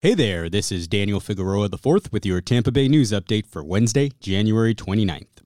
Hey there, this is Daniel Figueroa IV with your Tampa Bay News Update for Wednesday, January 29th.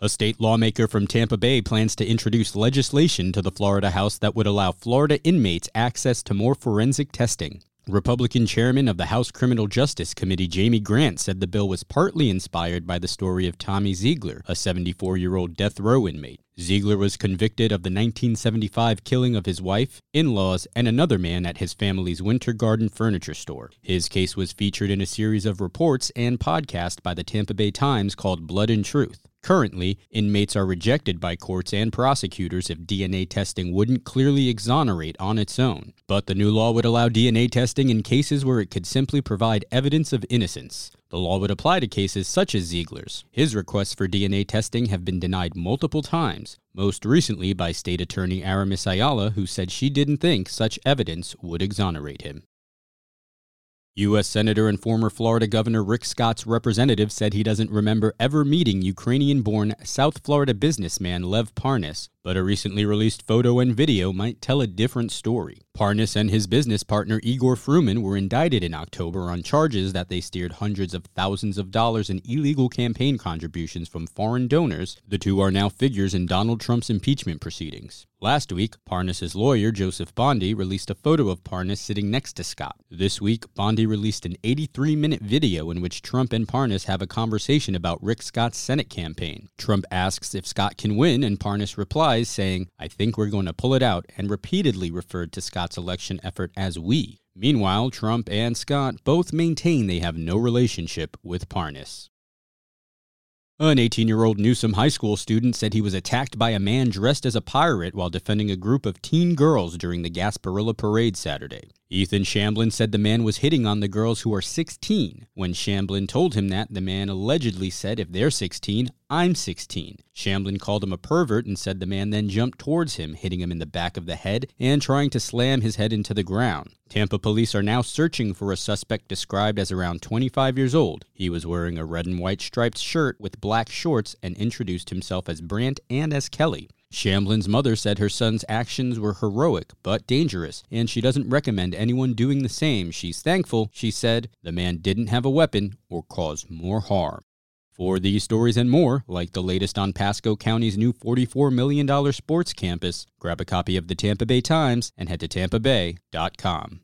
A state lawmaker from Tampa Bay plans to introduce legislation to the Florida House that would allow Florida inmates access to more forensic testing. Republican chairman of the House Criminal Justice Committee, Jamie Grant, said the bill was partly inspired by the story of Tommy Zeigler, a 74 year old death row inmate. Zeigler was convicted of the 1975 killing of his wife, in laws, and another man at his family's Winter Garden furniture store. His case was featured in a series of reports and podcasts by the Tampa Bay Times called Blood and Truth. Currently, inmates are rejected by courts and prosecutors if DNA testing wouldn't clearly exonerate on its own. But the new law would allow DNA testing in cases where it could simply provide evidence of innocence. The law would apply to cases such as Zeigler's. His requests for DNA testing have been denied multiple times, most recently by State Attorney Aramis Ayala, who said she didn't think such evidence would exonerate him. U.S. Senator and former Florida Governor Rick Scott's representative said he doesn't remember ever meeting Ukrainian born South Florida businessman Lev Parnas, but a recently released photo and video might tell a different story. Parnas and his business partner Igor Fruman were indicted in October on charges that they steered hundreds of thousands of dollars in illegal campaign contributions from foreign donors. The two are now figures in Donald Trump's impeachment proceedings. Last week, Parnas' lawyer, Joseph Bondy, released a photo of Parnas sitting next to Scott. This week, Bondy released an 83 minute video in which Trump and Parnas have a conversation about Rick Scott's Senate campaign. Trump asks if Scott can win, and Parnas replies, saying, I think we're going to pull it out, and repeatedly referred to Scott's election effort as we. Meanwhile, Trump and Scott both maintain they have no relationship with Parnas. An 18 year old Newsome High School student said he was attacked by a man dressed as a pirate while defending a group of teen girls during the Gasparilla Parade Saturday. Ethan Shamblin said the man was hitting on the girls who are 16. When Shamblin told him that, the man allegedly said, If they're 16, I'm 16. Shamblin called him a pervert and said the man then jumped towards him, hitting him in the back of the head and trying to slam his head into the ground. Tampa police are now searching for a suspect described as around 25 years old. He was wearing a red and white striped shirt with black shorts and introduced himself as Brant and as Kelly. Shamblin's mother said her son's actions were heroic but dangerous, and she doesn't recommend anyone doing the same. She's thankful, she said, the man didn't have a weapon or cause more harm. For these stories and more, like the latest on Pasco County's new $44 million sports campus, grab a copy of the Tampa Bay Times and head to tampabay.com.